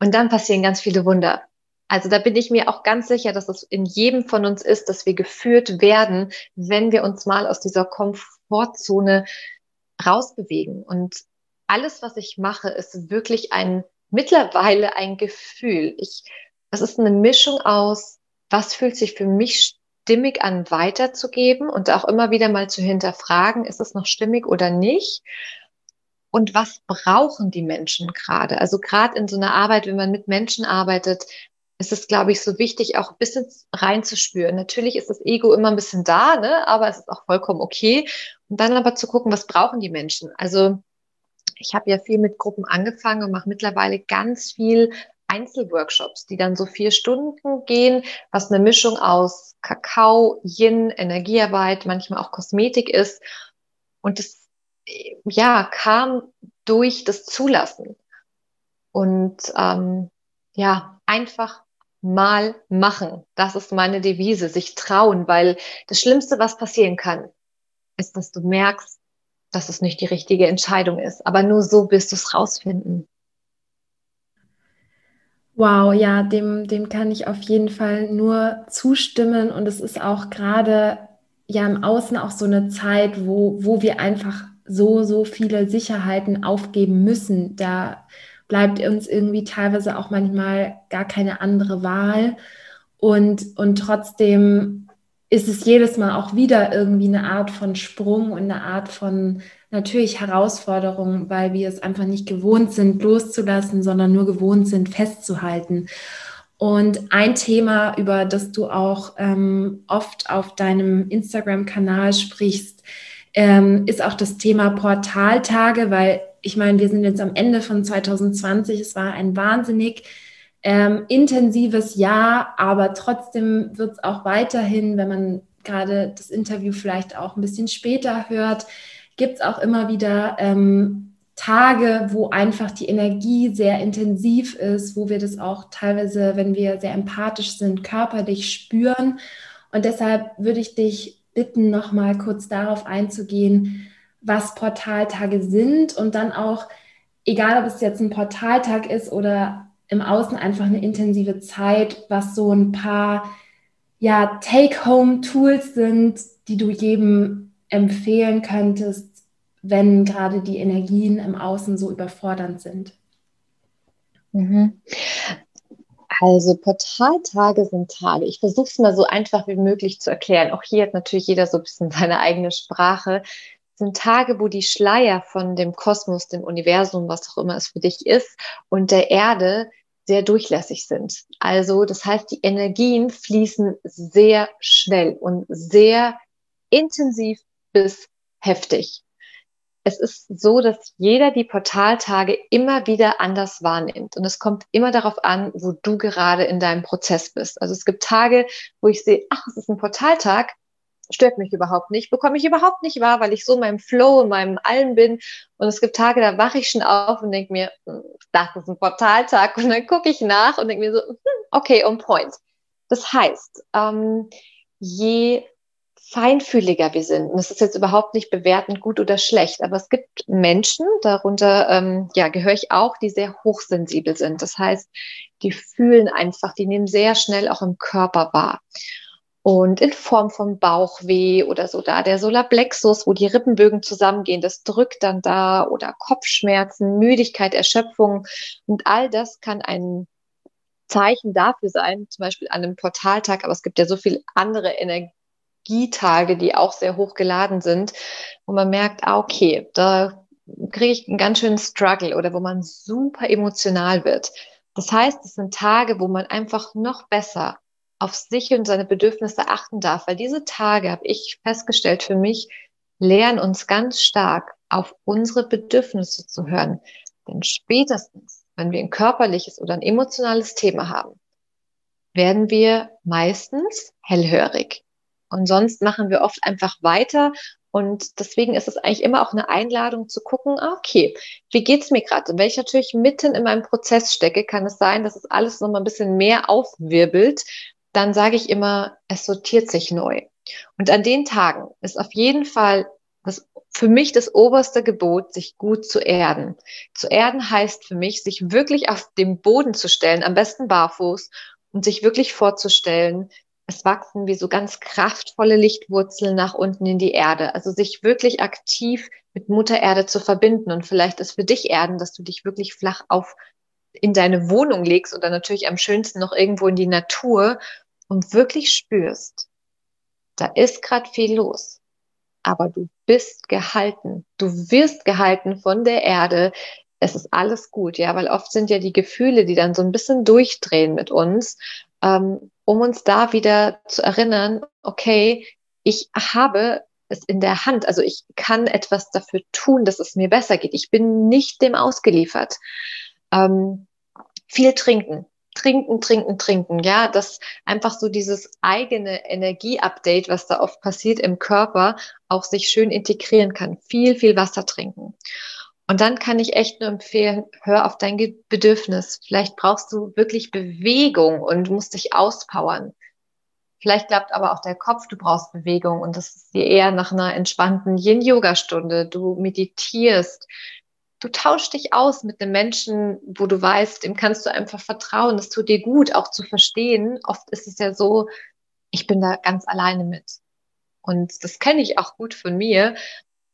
Und dann passieren ganz viele Wunder. Also da bin ich mir auch ganz sicher, dass es in jedem von uns ist, dass wir geführt werden, wenn wir uns mal aus dieser Komfortzone rausbewegen. Und alles, was ich mache, ist wirklich ein, mittlerweile ein Gefühl. Ich, das ist eine Mischung aus, was fühlt sich für mich stimmig an weiterzugeben und auch immer wieder mal zu hinterfragen, ist es noch stimmig oder nicht? Und was brauchen die Menschen gerade? Also gerade in so einer Arbeit, wenn man mit Menschen arbeitet, ist es, glaube ich, so wichtig, auch ein bisschen reinzuspüren. Natürlich ist das Ego immer ein bisschen da, ne? aber es ist auch vollkommen okay. Und dann aber zu gucken, was brauchen die Menschen? Also ich habe ja viel mit Gruppen angefangen und mache mittlerweile ganz viel Einzelworkshops, die dann so vier Stunden gehen, was eine Mischung aus Kakao, Yin, Energiearbeit, manchmal auch Kosmetik ist. Und das, ja, kam durch das Zulassen. Und ähm, ja, einfach mal machen. Das ist meine Devise, sich trauen, weil das Schlimmste, was passieren kann, ist, dass du merkst, dass es nicht die richtige Entscheidung ist. Aber nur so wirst du es rausfinden. Wow, ja, dem, dem kann ich auf jeden Fall nur zustimmen. Und es ist auch gerade ja im Außen auch so eine Zeit, wo, wo wir einfach so, so viele Sicherheiten aufgeben müssen. Da bleibt uns irgendwie teilweise auch manchmal gar keine andere Wahl. Und, und trotzdem ist es jedes Mal auch wieder irgendwie eine Art von Sprung und eine Art von natürlich Herausforderung, weil wir es einfach nicht gewohnt sind, loszulassen, sondern nur gewohnt sind, festzuhalten. Und ein Thema, über das du auch ähm, oft auf deinem Instagram-Kanal sprichst, ähm, ist auch das Thema Portaltage, weil ich meine, wir sind jetzt am Ende von 2020. Es war ein wahnsinnig ähm, intensives Jahr, aber trotzdem wird es auch weiterhin, wenn man gerade das Interview vielleicht auch ein bisschen später hört, gibt es auch immer wieder ähm, Tage, wo einfach die Energie sehr intensiv ist, wo wir das auch teilweise, wenn wir sehr empathisch sind, körperlich spüren. Und deshalb würde ich dich bitten, noch mal kurz darauf einzugehen, was Portaltage sind und dann auch, egal ob es jetzt ein Portaltag ist oder im Außen einfach eine intensive Zeit, was so ein paar ja, Take-Home-Tools sind, die du jedem empfehlen könntest, wenn gerade die Energien im Außen so überfordernd sind? Mhm. Also Portaltage sind Tage. Ich versuche es mal so einfach wie möglich zu erklären. Auch hier hat natürlich jeder so ein bisschen seine eigene Sprache sind Tage, wo die Schleier von dem Kosmos, dem Universum, was auch immer es für dich ist, und der Erde sehr durchlässig sind. Also das heißt, die Energien fließen sehr schnell und sehr intensiv bis heftig. Es ist so, dass jeder die Portaltage immer wieder anders wahrnimmt. Und es kommt immer darauf an, wo du gerade in deinem Prozess bist. Also es gibt Tage, wo ich sehe, ach, es ist ein Portaltag stört mich überhaupt nicht, bekomme ich überhaupt nicht wahr, weil ich so in meinem Flow, in meinem Allen bin. Und es gibt Tage, da wache ich schon auf und denke mir, hm, das ist ein Portaltag. Und dann gucke ich nach und denke mir so, hm, okay, on point. Das heißt, ähm, je feinfühliger wir sind, und das ist jetzt überhaupt nicht bewertend gut oder schlecht, aber es gibt Menschen, darunter ähm, ja, gehöre ich auch, die sehr hochsensibel sind. Das heißt, die fühlen einfach, die nehmen sehr schnell auch im Körper wahr und in Form von Bauchweh oder so da. Der Solarplexus, wo die Rippenbögen zusammengehen, das drückt dann da oder Kopfschmerzen, Müdigkeit, Erschöpfung und all das kann ein Zeichen dafür sein, zum Beispiel an einem Portaltag, aber es gibt ja so viele andere Energietage, die auch sehr hoch geladen sind, wo man merkt, ah, okay, da kriege ich einen ganz schönen Struggle oder wo man super emotional wird. Das heißt, es sind Tage, wo man einfach noch besser auf sich und seine Bedürfnisse achten darf, weil diese Tage, habe ich festgestellt für mich, lernen uns ganz stark auf unsere Bedürfnisse zu hören. Denn spätestens, wenn wir ein körperliches oder ein emotionales Thema haben, werden wir meistens hellhörig. Und sonst machen wir oft einfach weiter. Und deswegen ist es eigentlich immer auch eine Einladung zu gucken, ah, okay, wie geht's mir gerade? Und wenn ich natürlich mitten in meinem Prozess stecke, kann es sein, dass es alles noch mal ein bisschen mehr aufwirbelt dann sage ich immer, es sortiert sich neu. Und an den Tagen ist auf jeden Fall das, für mich das oberste Gebot, sich gut zu erden. Zu erden heißt für mich, sich wirklich auf den Boden zu stellen, am besten barfuß und sich wirklich vorzustellen, es wachsen wie so ganz kraftvolle Lichtwurzeln nach unten in die Erde. Also sich wirklich aktiv mit Mutter Erde zu verbinden. Und vielleicht ist für dich Erden, dass du dich wirklich flach auf in deine Wohnung legst oder natürlich am schönsten noch irgendwo in die Natur und wirklich spürst, da ist gerade viel los, aber du bist gehalten. Du wirst gehalten von der Erde. Es ist alles gut, ja, weil oft sind ja die Gefühle, die dann so ein bisschen durchdrehen mit uns, ähm, um uns da wieder zu erinnern, okay, ich habe es in der Hand. Also ich kann etwas dafür tun, dass es mir besser geht. Ich bin nicht dem ausgeliefert. Ähm, viel trinken. Trinken, trinken, trinken. Ja, dass einfach so dieses eigene Energieupdate, was da oft passiert im Körper, auch sich schön integrieren kann. Viel, viel Wasser trinken. Und dann kann ich echt nur empfehlen, hör auf dein Bedürfnis. Vielleicht brauchst du wirklich Bewegung und musst dich auspowern. Vielleicht klappt aber auch der Kopf, du brauchst Bewegung und das ist dir eher nach einer entspannten Yin-Yoga-Stunde. Du meditierst, du tauschst dich aus mit einem Menschen, wo du weißt, dem kannst du einfach vertrauen. Es tut dir gut, auch zu verstehen. Oft ist es ja so, ich bin da ganz alleine mit. Und das kenne ich auch gut von mir.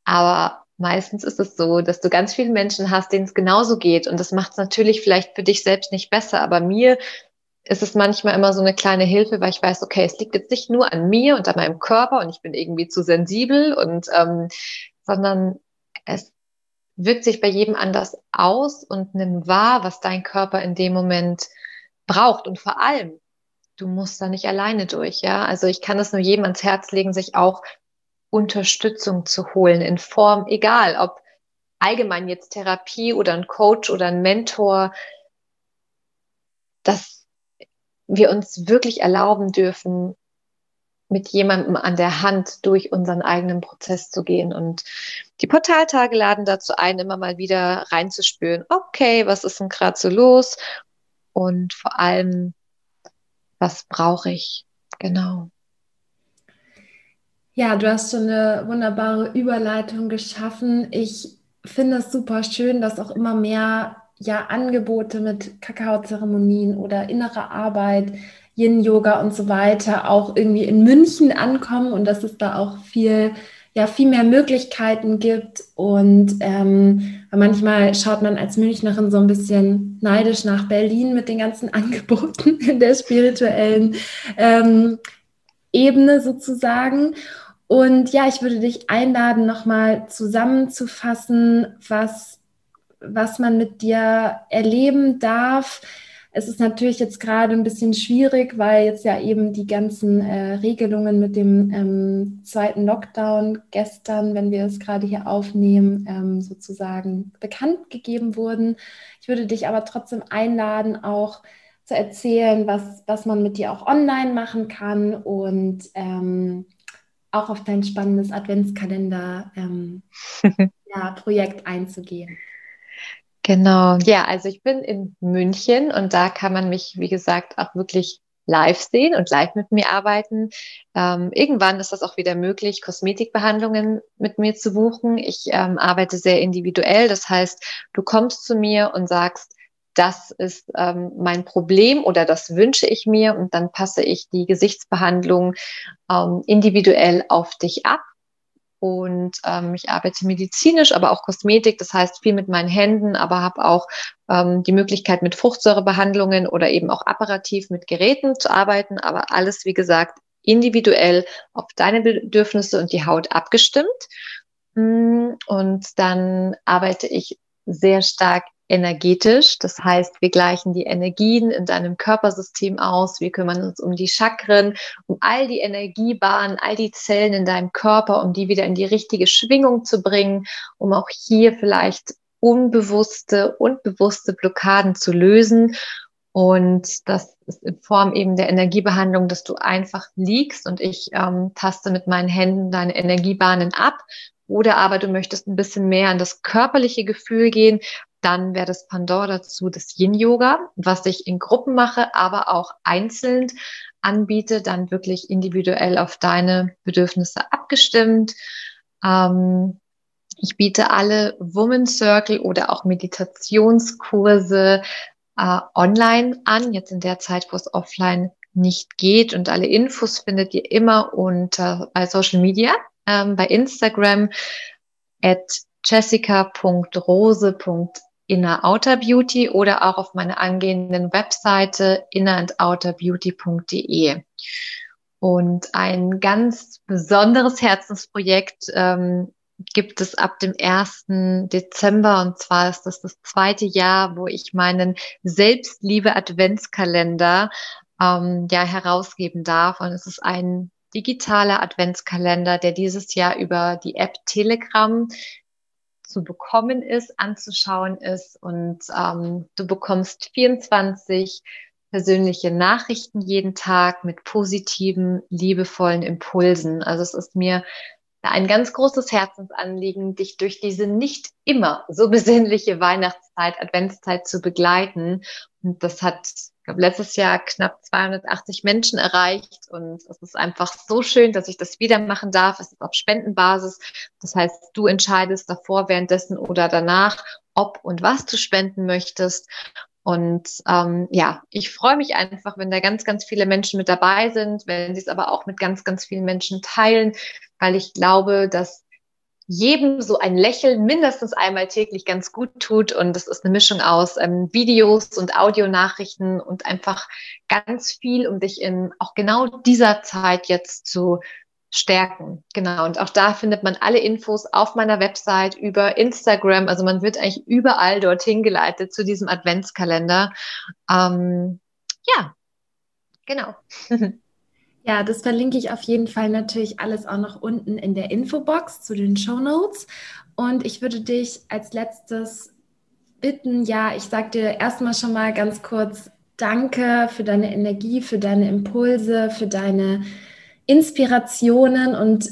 Aber meistens ist es so, dass du ganz viele Menschen hast, denen es genauso geht. Und das macht es natürlich vielleicht für dich selbst nicht besser. Aber mir ist es manchmal immer so eine kleine Hilfe, weil ich weiß, okay, es liegt jetzt nicht nur an mir und an meinem Körper und ich bin irgendwie zu sensibel und ähm, sondern es wirkt sich bei jedem anders aus und nimm wahr, was dein Körper in dem Moment braucht. Und vor allem, du musst da nicht alleine durch, ja. Also ich kann es nur jedem ans Herz legen, sich auch Unterstützung zu holen in Form, egal ob allgemein jetzt Therapie oder ein Coach oder ein Mentor, dass wir uns wirklich erlauben dürfen, mit jemandem an der Hand durch unseren eigenen Prozess zu gehen. Und die Portaltage laden dazu ein, immer mal wieder reinzuspüren, okay, was ist denn gerade so los? Und vor allem, was brauche ich? Genau. Ja, du hast schon eine wunderbare Überleitung geschaffen. Ich finde es super schön, dass auch immer mehr ja, Angebote mit Kakaozeremonien oder innere Arbeit Yin-Yoga und so weiter auch irgendwie in München ankommen und dass es da auch viel, ja, viel mehr Möglichkeiten gibt. Und ähm, manchmal schaut man als Münchnerin so ein bisschen neidisch nach Berlin mit den ganzen Angeboten in der spirituellen ähm, Ebene sozusagen. Und ja, ich würde dich einladen, nochmal zusammenzufassen, was, was man mit dir erleben darf es ist natürlich jetzt gerade ein bisschen schwierig, weil jetzt ja eben die ganzen äh, Regelungen mit dem ähm, zweiten Lockdown gestern, wenn wir es gerade hier aufnehmen, ähm, sozusagen bekannt gegeben wurden. Ich würde dich aber trotzdem einladen, auch zu erzählen, was, was man mit dir auch online machen kann und ähm, auch auf dein spannendes Adventskalender-Projekt ähm, ja, einzugehen. Genau, ja, also ich bin in München und da kann man mich, wie gesagt, auch wirklich live sehen und live mit mir arbeiten. Ähm, irgendwann ist das auch wieder möglich, Kosmetikbehandlungen mit mir zu buchen. Ich ähm, arbeite sehr individuell, das heißt, du kommst zu mir und sagst, das ist ähm, mein Problem oder das wünsche ich mir und dann passe ich die Gesichtsbehandlung ähm, individuell auf dich ab und ähm, ich arbeite medizinisch, aber auch Kosmetik, das heißt viel mit meinen Händen, aber habe auch ähm, die Möglichkeit mit Fruchtsäurebehandlungen oder eben auch apparativ mit Geräten zu arbeiten, aber alles, wie gesagt, individuell auf deine Bedürfnisse und die Haut abgestimmt. Mm, und dann arbeite ich sehr stark energetisch. Das heißt, wir gleichen die Energien in deinem Körpersystem aus. Wir kümmern uns um die Chakren, um all die Energiebahnen, all die Zellen in deinem Körper, um die wieder in die richtige Schwingung zu bringen, um auch hier vielleicht unbewusste und bewusste Blockaden zu lösen. Und das ist in Form eben der Energiebehandlung, dass du einfach liegst und ich ähm, taste mit meinen Händen deine Energiebahnen ab. Oder aber du möchtest ein bisschen mehr an das körperliche Gefühl gehen, dann wäre das Pandora dazu das Yin-Yoga, was ich in Gruppen mache, aber auch einzeln anbiete, dann wirklich individuell auf deine Bedürfnisse abgestimmt. Ähm, ich biete alle Woman Circle oder auch Meditationskurse äh, online an, jetzt in der Zeit, wo es offline nicht geht. Und alle Infos findet ihr immer unter bei Social Media, ähm, bei Instagram at jessica.rose.de Inner Outer Beauty oder auch auf meiner angehenden Webseite innerandouterbeauty.de. Und ein ganz besonderes Herzensprojekt ähm, gibt es ab dem 1. Dezember und zwar ist das das zweite Jahr, wo ich meinen Selbstliebe Adventskalender ähm, ja herausgeben darf und es ist ein digitaler Adventskalender, der dieses Jahr über die App Telegram zu bekommen ist, anzuschauen ist. Und ähm, du bekommst 24 persönliche Nachrichten jeden Tag mit positiven, liebevollen Impulsen. Also es ist mir ein ganz großes Herzensanliegen, dich durch diese nicht immer so besinnliche Weihnachtszeit, Adventszeit zu begleiten. Und das hat, ich glaube, letztes Jahr knapp 280 Menschen erreicht. Und es ist einfach so schön, dass ich das wieder machen darf. Es ist auf Spendenbasis. Das heißt, du entscheidest davor, währenddessen oder danach, ob und was du spenden möchtest. Und ähm, ja, ich freue mich einfach, wenn da ganz, ganz viele Menschen mit dabei sind, wenn sie es aber auch mit ganz, ganz vielen Menschen teilen, weil ich glaube, dass jedem so ein Lächeln mindestens einmal täglich ganz gut tut. Und das ist eine Mischung aus ähm, Videos und Audionachrichten und einfach ganz viel, um dich in auch genau dieser Zeit jetzt zu stärken. Genau. Und auch da findet man alle Infos auf meiner Website über Instagram. Also man wird eigentlich überall dorthin geleitet zu diesem Adventskalender. Ähm, ja, genau. Ja, das verlinke ich auf jeden Fall natürlich alles auch noch unten in der Infobox zu den Show Notes. Und ich würde dich als letztes bitten, ja, ich sage dir erstmal schon mal ganz kurz Danke für deine Energie, für deine Impulse, für deine Inspirationen und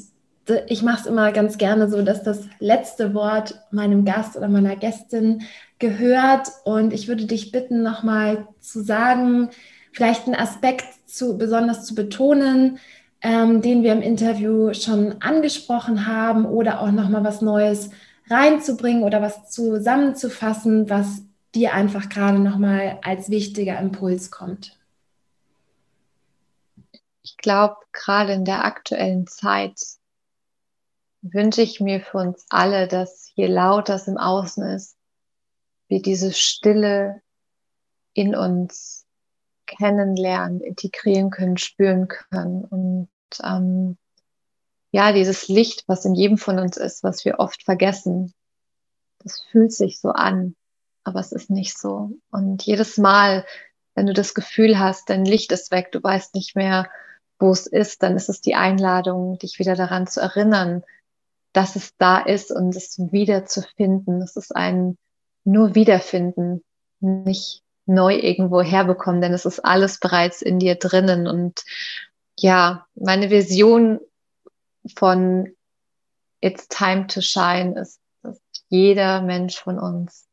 ich mache es immer ganz gerne so, dass das letzte Wort meinem Gast oder meiner Gästin gehört. Und ich würde dich bitten, nochmal zu sagen, vielleicht einen Aspekt zu, besonders zu betonen, ähm, den wir im Interview schon angesprochen haben oder auch nochmal was Neues reinzubringen oder was zusammenzufassen, was dir einfach gerade nochmal als wichtiger Impuls kommt. Ich glaube, gerade in der aktuellen Zeit wünsche ich mir für uns alle, dass je lauter es im Außen ist, wir diese Stille in uns kennenlernen, integrieren können, spüren können und ähm, ja, dieses Licht, was in jedem von uns ist, was wir oft vergessen, das fühlt sich so an, aber es ist nicht so. Und jedes Mal, wenn du das Gefühl hast, dein Licht ist weg, du weißt nicht mehr, wo es ist, dann ist es die Einladung, dich wieder daran zu erinnern, dass es da ist und es wieder zu finden. Es ist ein nur Wiederfinden, nicht neu irgendwo herbekommen, denn es ist alles bereits in dir drinnen. Und ja, meine Vision von It's Time to Shine ist, dass jeder Mensch von uns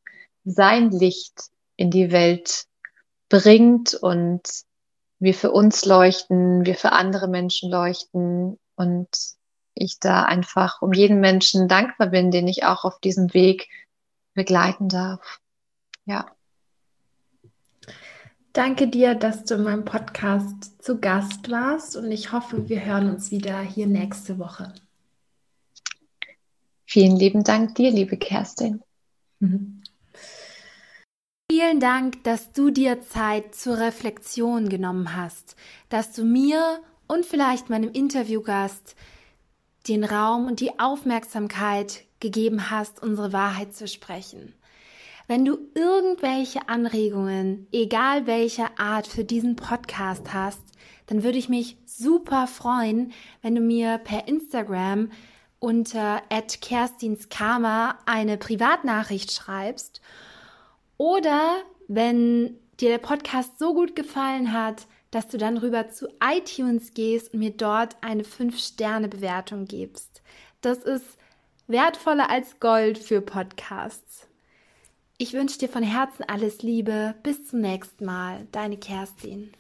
sein Licht in die Welt bringt und wir für uns leuchten, wir für andere Menschen leuchten und ich da einfach um jeden Menschen dankbar bin, den ich auch auf diesem Weg begleiten darf. Ja. Danke dir, dass du in meinem Podcast zu Gast warst und ich hoffe, wir hören uns wieder hier nächste Woche. Vielen lieben Dank dir, liebe Kerstin. Mhm. Vielen Dank, dass du dir Zeit zur Reflexion genommen hast, dass du mir und vielleicht meinem Interviewgast den Raum und die Aufmerksamkeit gegeben hast, unsere Wahrheit zu sprechen. Wenn du irgendwelche Anregungen, egal welcher Art, für diesen Podcast hast, dann würde ich mich super freuen, wenn du mir per Instagram unter @kerstinskarma eine Privatnachricht schreibst oder wenn dir der Podcast so gut gefallen hat, dass du dann rüber zu iTunes gehst und mir dort eine 5-Sterne-Bewertung gibst. Das ist wertvoller als Gold für Podcasts. Ich wünsche dir von Herzen alles Liebe. Bis zum nächsten Mal. Deine Kerstin.